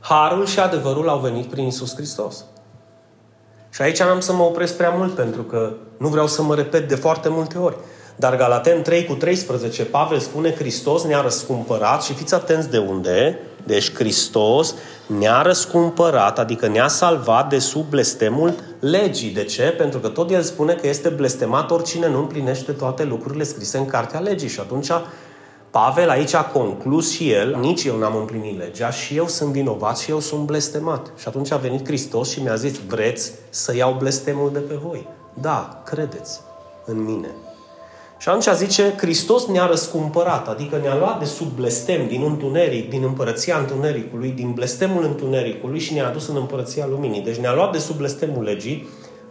Harul și adevărul au venit prin Isus Hristos. Și aici n-am să mă opresc prea mult pentru că nu vreau să mă repet de foarte multe ori. Dar Galaten 3 cu 13, Pavel spune Hristos ne-a răscumpărat și fiți atenți de unde. Deci Hristos ne-a răscumpărat, adică ne-a salvat de sub blestemul legii. De ce? Pentru că tot el spune că este blestemat oricine nu împlinește toate lucrurile scrise în cartea legii. Și atunci Pavel aici a conclus și el, nici eu n-am împlinit legea și eu sunt vinovat și eu sunt blestemat. Și atunci a venit Hristos și mi-a zis, vreți să iau blestemul de pe voi? Da, credeți în mine. Și atunci zice, Hristos ne-a răscumpărat, adică ne-a luat de sub blestem, din întuneric, din împărăția întunericului, din blestemul întunericului și ne-a adus în împărăția luminii. Deci ne-a luat de sub blestemul legii,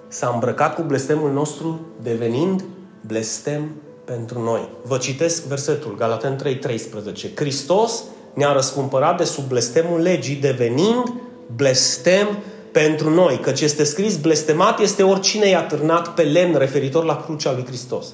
s-a îmbrăcat cu blestemul nostru, devenind blestem pentru noi. Vă citesc versetul, Galaten 3, 13. Hristos ne-a răscumpărat de sub blestemul legii, devenind blestem pentru noi, căci este scris, blestemat este oricine i-a târnat pe lemn referitor la crucea lui Hristos.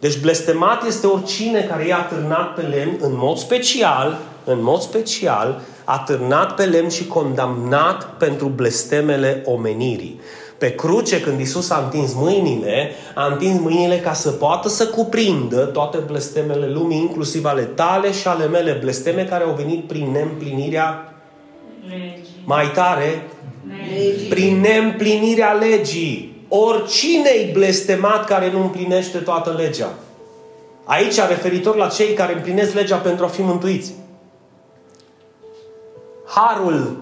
Deci blestemat este oricine care i-a târnat pe lemn în mod special, în mod special, a târnat pe lemn și condamnat pentru blestemele omenirii. Pe cruce, când Isus a întins mâinile, a întins mâinile ca să poată să cuprindă toate blestemele lumii, inclusiv ale tale și ale mele, blesteme care au venit prin neîmplinirea legii. mai tare, legii. prin neîmplinirea legii. Oricine e blestemat care nu împlinește toată legea. Aici, referitor la cei care împlinesc legea pentru a fi mântuiți. Harul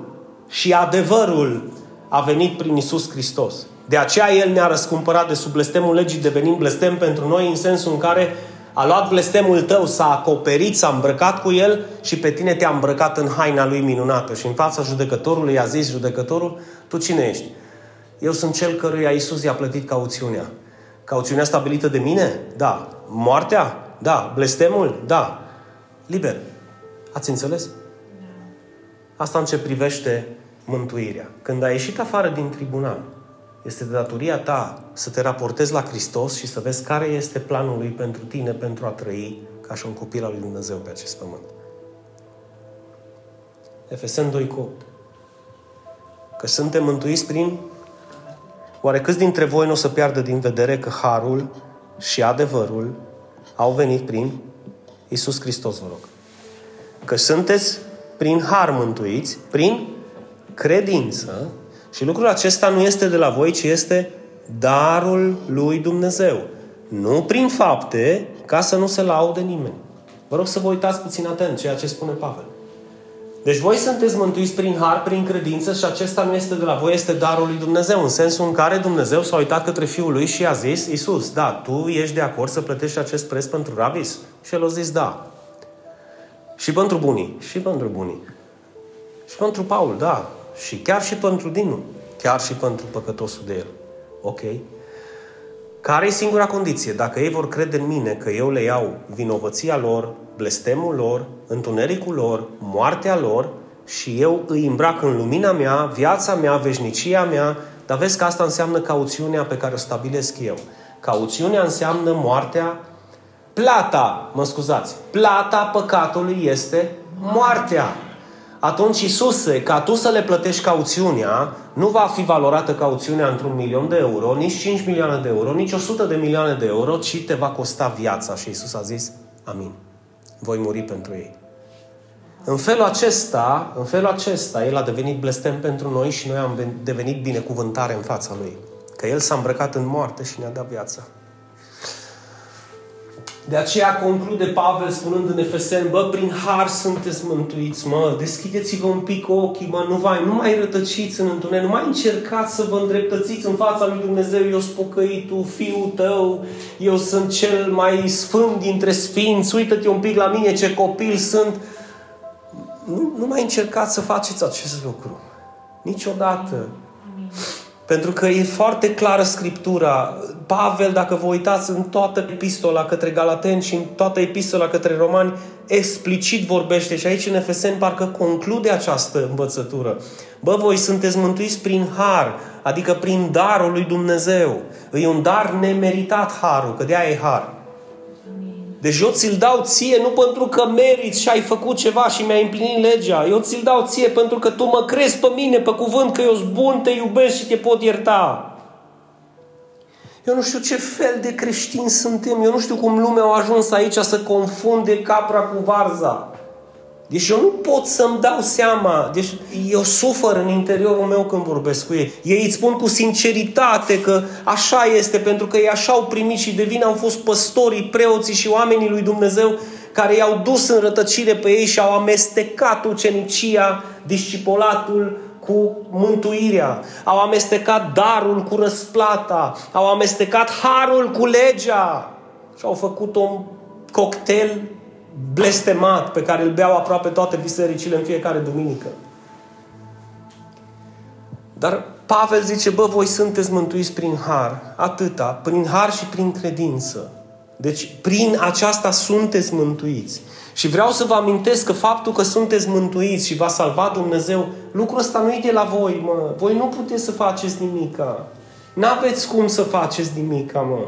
și adevărul a venit prin Isus Hristos. De aceea El ne-a răscumpărat de sub blestemul legii, devenind blestem pentru noi, în sensul în care a luat blestemul tău, s-a acoperit, s-a îmbrăcat cu el și pe tine te-a îmbrăcat în haina lui minunată. Și în fața judecătorului a zis judecătorul, tu cine ești? Eu sunt cel căruia Iisus i-a plătit cauțiunea. Cauțiunea stabilită de mine? Da. Moartea? Da. Blestemul? Da. Liber. Ați înțeles? Asta în ce privește mântuirea. Când ai ieșit afară din tribunal, este de datoria ta să te raportezi la Hristos și să vezi care este planul lui pentru tine pentru a trăi ca și un copil al lui Dumnezeu pe acest pământ. Efesen 2 cu 8. Că suntem mântuiți prin Oare câți dintre voi nu o să piardă din vedere că harul și adevărul au venit prin Isus Hristos, vă rog. Că sunteți prin har mântuiți, prin credință și lucrul acesta nu este de la voi, ci este darul lui Dumnezeu. Nu prin fapte, ca să nu se laude nimeni. Vă rog să vă uitați puțin atent ceea ce spune Pavel. Deci voi sunteți mântuiți prin har, prin credință și acesta nu este de la voi, este darul lui Dumnezeu, în sensul în care Dumnezeu s-a uitat către Fiul lui și a zis, Iisus, da, tu ești de acord să plătești acest preț pentru rabis? Și el a zis, da. Și pentru bunii, și pentru bunii. Și pentru Paul, da. Și chiar și pentru Dinu. Chiar și pentru păcătosul de el. Ok? Care e singura condiție? Dacă ei vor crede în mine că eu le iau vinovăția lor, blestemul lor, întunericul lor, moartea lor și eu îi îmbrac în lumina mea, viața mea, veșnicia mea, dar vezi că asta înseamnă cauțiunea pe care o stabilesc eu. Cauțiunea înseamnă moartea, plata, mă scuzați, plata păcatului este moartea atunci Iisuse, ca tu să le plătești cauțiunea, nu va fi valorată cauțiunea într-un milion de euro, nici 5 milioane de euro, nici 100 de milioane de euro, ci te va costa viața. Și Iisus a zis, amin. Voi muri pentru ei. În felul acesta, în felul acesta, El a devenit blestem pentru noi și noi am devenit binecuvântare în fața Lui. Că El s-a îmbrăcat în moarte și ne-a dat viața. De aceea conclude Pavel spunând în Efesen, bă, prin har sunteți mântuiți, mă, deschideți-vă un pic ochii, mă, nu, vai, nu mai rătăciți în întuneric, nu mai încercați să vă îndreptățiți în fața lui Dumnezeu, eu sunt pocăitul, fiul tău, eu sunt cel mai sfânt dintre sfinți, uită-te un pic la mine ce copil sunt. Nu, nu mai încercați să faceți acest lucru. Niciodată. Amin. Pentru că e foarte clară Scriptura. Pavel, dacă vă uitați în toată epistola către Galateni și în toată epistola către Romani, explicit vorbește și aici în Efeseni parcă conclude această învățătură. Bă, voi sunteți mântuiți prin har, adică prin darul lui Dumnezeu. E un dar nemeritat harul, că de aia e har. Deci eu ți-l dau ție nu pentru că meriți și ai făcut ceva și mi-ai împlinit legea. Eu ți-l dau ție pentru că tu mă crezi pe mine, pe cuvânt, că eu sunt bun, te iubesc și te pot ierta. Eu nu știu ce fel de creștini suntem. Eu nu știu cum lumea a ajuns aici să confunde capra cu varza. Deci eu nu pot să-mi dau seama. Deci eu sufăr în interiorul meu când vorbesc cu ei. Ei îți spun cu sinceritate că așa este, pentru că ei așa au primit și de vină au fost păstorii, preoții și oamenii lui Dumnezeu care i-au dus în rătăcire pe ei și au amestecat ucenicia, discipolatul cu mântuirea, au amestecat darul cu răsplata, au amestecat harul cu legea. Și au făcut un cocktail blestemat pe care îl beau aproape toate bisericile în fiecare duminică. Dar Pavel zice, bă, voi sunteți mântuiți prin har, atâta, prin har și prin credință. Deci, prin aceasta sunteți mântuiți. Și vreau să vă amintesc că faptul că sunteți mântuiți și v-a salvat Dumnezeu, lucrul ăsta nu e de la voi, mă. Voi nu puteți să faceți nimica. N-aveți cum să faceți nimica, mă.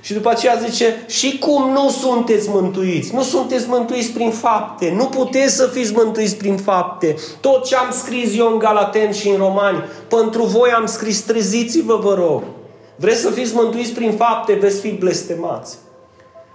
Și după aceea zice, și cum nu sunteți mântuiți? Nu sunteți mântuiți prin fapte. Nu puteți să fiți mântuiți prin fapte. Tot ce am scris eu în Galaten și în Romani, pentru voi am scris, treziți-vă, vă rog. Vreți să fiți mântuiți prin fapte, veți fi blestemați.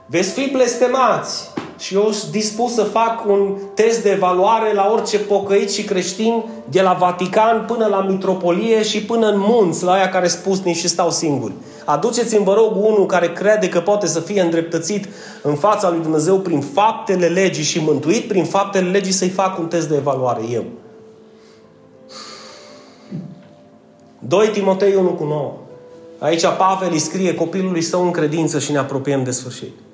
Veți fi blestemați. Și eu sunt dispus să fac un test de evaluare la orice pocăit și creștin, de la Vatican până la Mitropolie și până în munți, la aia care spusnici și stau singuri. Aduceți-mi, vă rog, unul care crede că poate să fie îndreptățit în fața lui Dumnezeu prin faptele legii și mântuit prin faptele legii să-i fac un test de evaluare eu. 2 Timotei 1 cu 9. Aici Pavel îi scrie copilului său în credință și ne apropiem de sfârșit.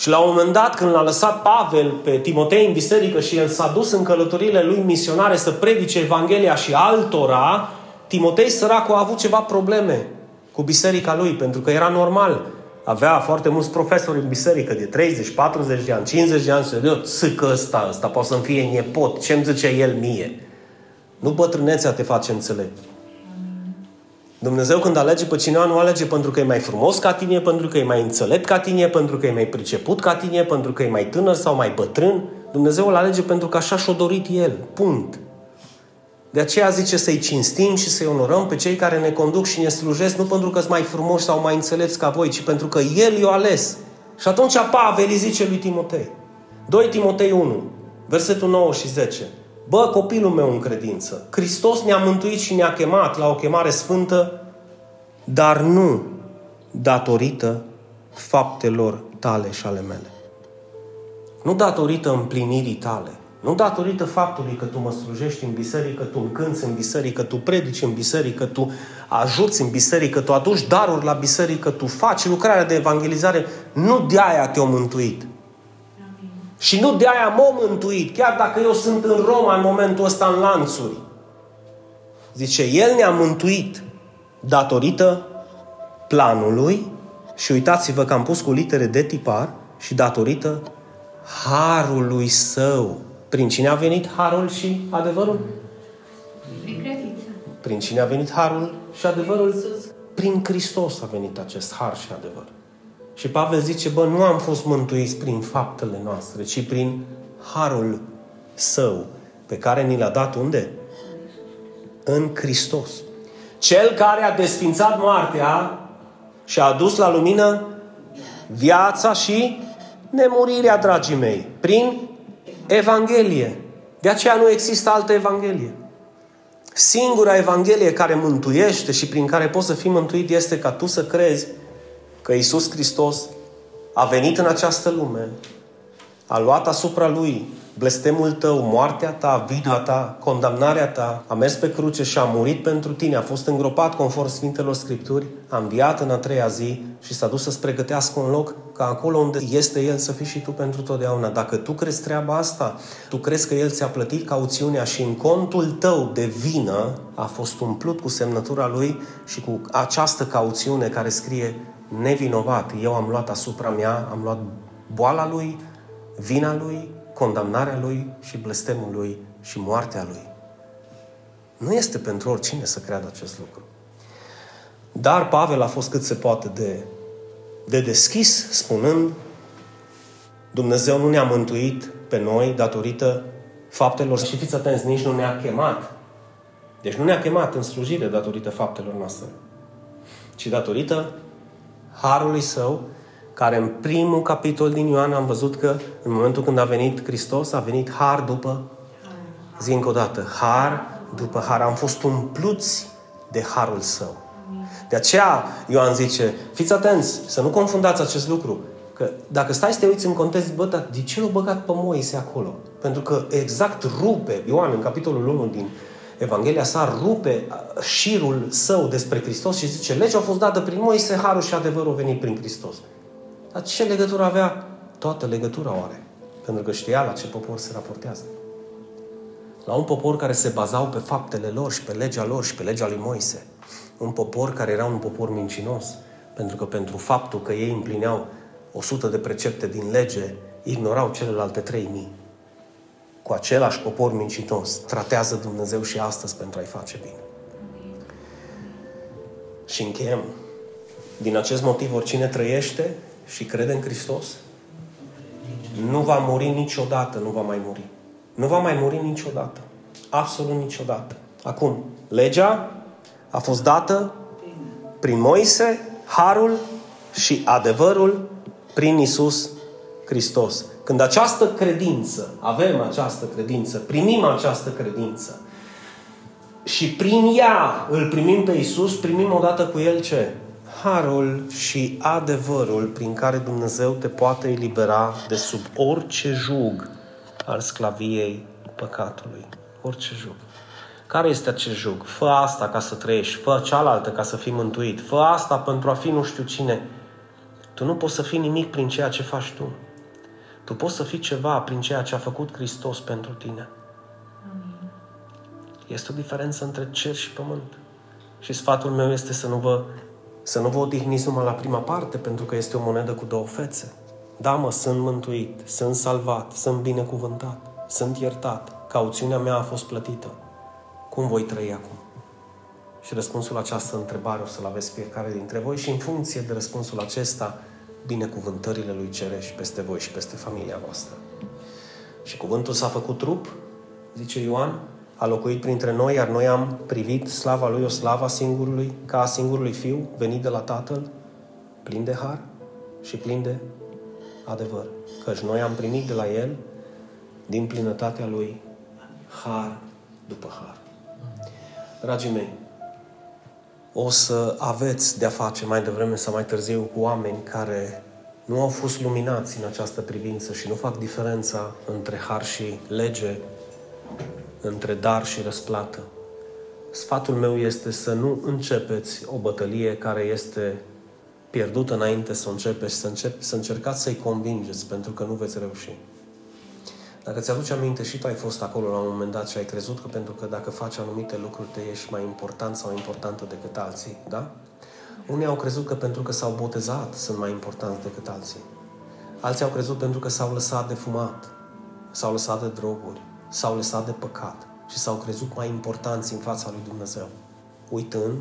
Și la un moment dat, când l-a lăsat Pavel pe Timotei în biserică și el s-a dus în călătorile lui misionare să predice Evanghelia și altora, Timotei săracul a avut ceva probleme cu biserica lui, pentru că era normal. Avea foarte mulți profesori în biserică de 30, 40 de ani, 50 de ani și eu țâcă ăsta, ăsta poate să-mi fie niepot, ce-mi zice el mie? Nu bătrânețea te face înțelept. Dumnezeu când alege pe cineva, nu alege pentru că e mai frumos ca tine, pentru că e mai înțelept ca tine, pentru că e mai priceput ca tine, pentru că e mai tânăr sau mai bătrân. Dumnezeu îl alege pentru că așa și-a dorit El. Punct. De aceea zice să-i cinstim și să-i onorăm pe cei care ne conduc și ne slujesc, nu pentru că sunt mai frumoși sau mai înțelepți ca voi, ci pentru că El i-a ales. Și atunci Pavel îi zice lui Timotei. 2 Timotei 1, versetul 9 și 10. Bă, copilul meu în credință, Hristos ne-a mântuit și ne-a chemat la o chemare sfântă, dar nu datorită faptelor tale și ale mele. Nu datorită împlinirii tale. Nu datorită faptului că tu mă slujești în biserică, tu încânți în biserică, tu predici în biserică, tu ajuți în biserică, tu aduci daruri la biserică, tu faci lucrarea de evangelizare. Nu de aia te-o mântuit. Și nu de aia m-am mântuit, chiar dacă eu sunt în Roma în momentul ăsta în lanțuri. Zice, El ne-a mântuit datorită planului și uitați-vă că am pus cu litere de tipar și datorită harului său. Prin cine a venit harul și adevărul? Prin cine a venit harul și adevărul? Prin Hristos a venit acest har și adevăr. Și Pavel zice, bă, nu am fost mântuiți prin faptele noastre, ci prin harul său, pe care ni l-a dat unde? În Hristos. Cel care a desfințat moartea și a adus la lumină viața și nemurirea, dragii mei, prin Evanghelie. De aceea nu există altă Evanghelie. Singura Evanghelie care mântuiește și prin care poți să fii mântuit este ca tu să crezi că Isus Hristos a venit în această lume, a luat asupra Lui blestemul tău, moartea ta, vina ta, condamnarea ta, a mers pe cruce și a murit pentru tine, a fost îngropat conform Sfintelor Scripturi, a înviat în a treia zi și s-a dus să-ți pregătească un loc ca acolo unde este El să fii și tu pentru totdeauna. Dacă tu crezi treaba asta, tu crezi că El ți-a plătit cauțiunea și în contul tău de vină a fost umplut cu semnătura Lui și cu această cauțiune care scrie nevinovat. Eu am luat asupra mea, am luat boala Lui, vina Lui, condamnarea Lui și blestemul Lui și moartea Lui. Nu este pentru oricine să creadă acest lucru. Dar Pavel a fost cât se poate de, de deschis, spunând Dumnezeu nu ne-a mântuit pe noi datorită faptelor și fiți atenți, nici nu ne-a chemat. Deci nu ne-a chemat în slujire datorită faptelor noastre, ci datorită harului său, care în primul capitol din Ioan am văzut că în momentul când a venit Hristos, a venit har după, zi încă o dată, har după har. Am fost umpluți de harul său. De aceea Ioan zice, fiți atenți, să nu confundați acest lucru. Că dacă stai să te uiți în context, bă, dar de ce l-a băgat pe Moise acolo? Pentru că exact rupe, Ioan în capitolul 1 din Evanghelia sa, rupe șirul său despre Hristos și zice, legea a fost dată prin Moise, harul și adevărul a venit prin Hristos. Dar ce legătură avea? Toată legătura o are. Pentru că știa la ce popor se raportează. La un popor care se bazau pe faptele lor și pe legea lor și pe legea lui Moise. Un popor care era un popor mincinos. Pentru că pentru faptul că ei împlineau 100 de precepte din lege, ignorau celelalte 3000. Cu același popor mincinos tratează Dumnezeu și astăzi pentru a-i face bine. Și încheiem. Din acest motiv, oricine trăiește și crede în Hristos, nu va muri niciodată, nu va mai muri. Nu va mai muri niciodată. Absolut niciodată. Acum, legea a fost dată prin Moise, harul și adevărul prin Isus Hristos. Când această credință, avem această credință, primim această credință și prin ea îl primim pe Isus, primim odată cu El ce? Harul și adevărul prin care Dumnezeu te poate elibera de sub orice jug al sclaviei păcatului. Orice jug. Care este acest jug? Fă asta ca să trăiești, fă cealaltă ca să fii mântuit, fă asta pentru a fi nu știu cine. Tu nu poți să fii nimic prin ceea ce faci tu. Tu poți să fii ceva prin ceea ce a făcut Hristos pentru tine. Amin. Este o diferență între cer și pământ. Și sfatul meu este să nu vă, să nu vă odihniți numai la prima parte, pentru că este o monedă cu două fețe. Da, mă, sunt mântuit, sunt salvat, sunt binecuvântat, sunt iertat, cauțiunea mea a fost plătită. Cum voi trăi acum? Și răspunsul la această întrebare o să-l aveți fiecare dintre voi și în funcție de răspunsul acesta, binecuvântările lui Cerești peste voi și peste familia voastră. Și cuvântul s-a făcut trup, zice Ioan, a locuit printre noi, iar noi am privit slava lui, o slava singurului, ca a singurului fiu, venit de la Tatăl, plin de har și plin de adevăr. Căci noi am primit de la El, din plinătatea Lui, har după har. Dragii mei, o să aveți de-a face mai devreme sau mai târziu cu oameni care nu au fost luminați în această privință și nu fac diferența între har și lege, între dar și răsplată. Sfatul meu este să nu începeți o bătălie care este pierdută înainte să o începeți, să, încep, să încercați să-i convingeți, pentru că nu veți reuși. Dacă ți-aduci aminte și tu ai fost acolo la un moment dat și ai crezut că pentru că dacă faci anumite lucruri te ești mai important sau importantă decât alții, da? Unii au crezut că pentru că s-au botezat sunt mai importanți decât alții. Alții au crezut pentru că s-au lăsat de fumat, s-au lăsat de droguri, s-au lăsat de păcat și s-au crezut mai importanți în fața lui Dumnezeu, uitând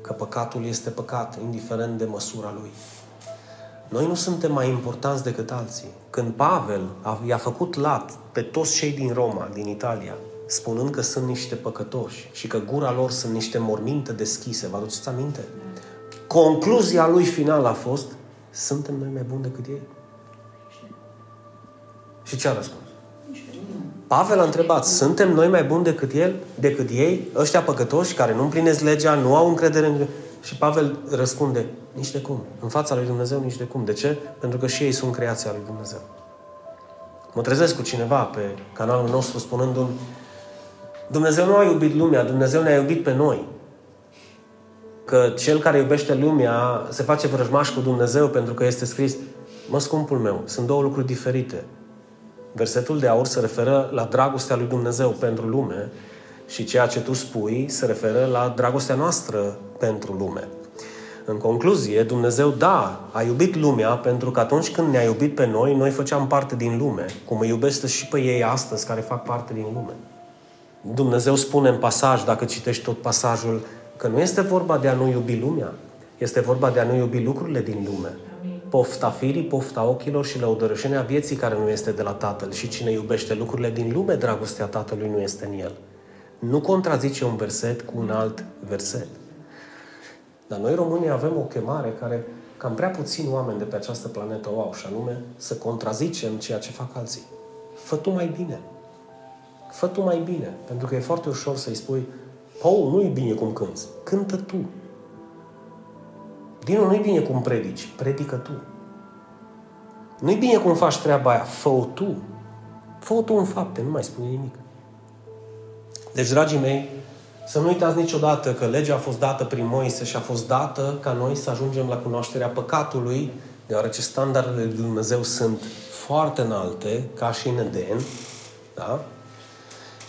că păcatul este păcat, indiferent de măsura lui. Noi nu suntem mai importanți decât alții. Când Pavel i-a făcut lat pe toți cei din Roma, din Italia, spunând că sunt niște păcătoși și că gura lor sunt niște morminte deschise, vă aduceți aminte? Concluzia lui final a fost, suntem noi mai buni decât ei? Și ce a răspuns? Pavel a întrebat, suntem noi mai buni decât el, decât ei, ăștia păcătoși care nu împlinesc legea, nu au încredere în... Și Pavel răspunde, nici de cum. În fața lui Dumnezeu, nici de cum. De ce? Pentru că și ei sunt creația lui Dumnezeu. Mă trezesc cu cineva pe canalul nostru spunându-mi Dumnezeu nu a iubit lumea, Dumnezeu ne-a iubit pe noi. Că cel care iubește lumea se face vrăjmaș cu Dumnezeu pentru că este scris Mă, scumpul meu, sunt două lucruri diferite. Versetul de aur se referă la dragostea lui Dumnezeu pentru lume și ceea ce tu spui se referă la dragostea noastră pentru lume. În concluzie, Dumnezeu, da, a iubit lumea pentru că atunci când ne-a iubit pe noi, noi făceam parte din lume, cum îi iubește și pe ei astăzi care fac parte din lume. Dumnezeu spune în pasaj, dacă citești tot pasajul, că nu este vorba de a nu iubi lumea, este vorba de a nu iubi lucrurile din lume. Amin. pofta firii, pofta ochilor și lăudărășenia vieții care nu este de la Tatăl. Și cine iubește lucrurile din lume, dragostea Tatălui nu este în el. Nu contrazice un verset cu un alt verset. Dar noi românii avem o chemare care cam prea puțini oameni de pe această planetă o au, și anume să contrazicem ceea ce fac alții. Fă tu mai bine. Fă tu mai bine. Pentru că e foarte ușor să-i spui Paul, nu-i bine cum cânți. Cântă tu. Dinu, nu-i bine cum predici. Predică tu. Nu-i bine cum faci treaba aia. Fă-o tu. Fă-o tu în fapte. Nu mai spune nimic. Deci, dragii mei, să nu uitați niciodată că legea a fost dată prin Moise și a fost dată ca noi să ajungem la cunoașterea păcatului, deoarece standardele lui Dumnezeu sunt foarte înalte, ca și în Eden, da?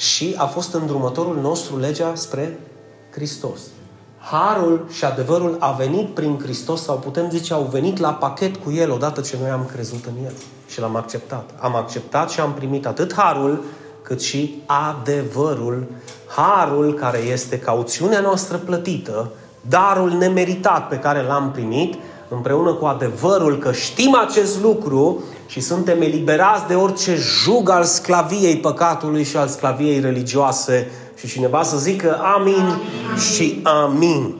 și a fost îndrumătorul nostru legea spre Hristos. Harul și adevărul a venit prin Hristos sau putem zice au venit la pachet cu El odată ce noi am crezut în El și l-am acceptat. Am acceptat și am primit atât harul cât și adevărul, harul care este cauțiunea noastră plătită, darul nemeritat pe care l-am primit, împreună cu adevărul că știm acest lucru și suntem eliberați de orice jug al sclaviei păcatului și al sclaviei religioase și cineva să zică amin, amin. și amin.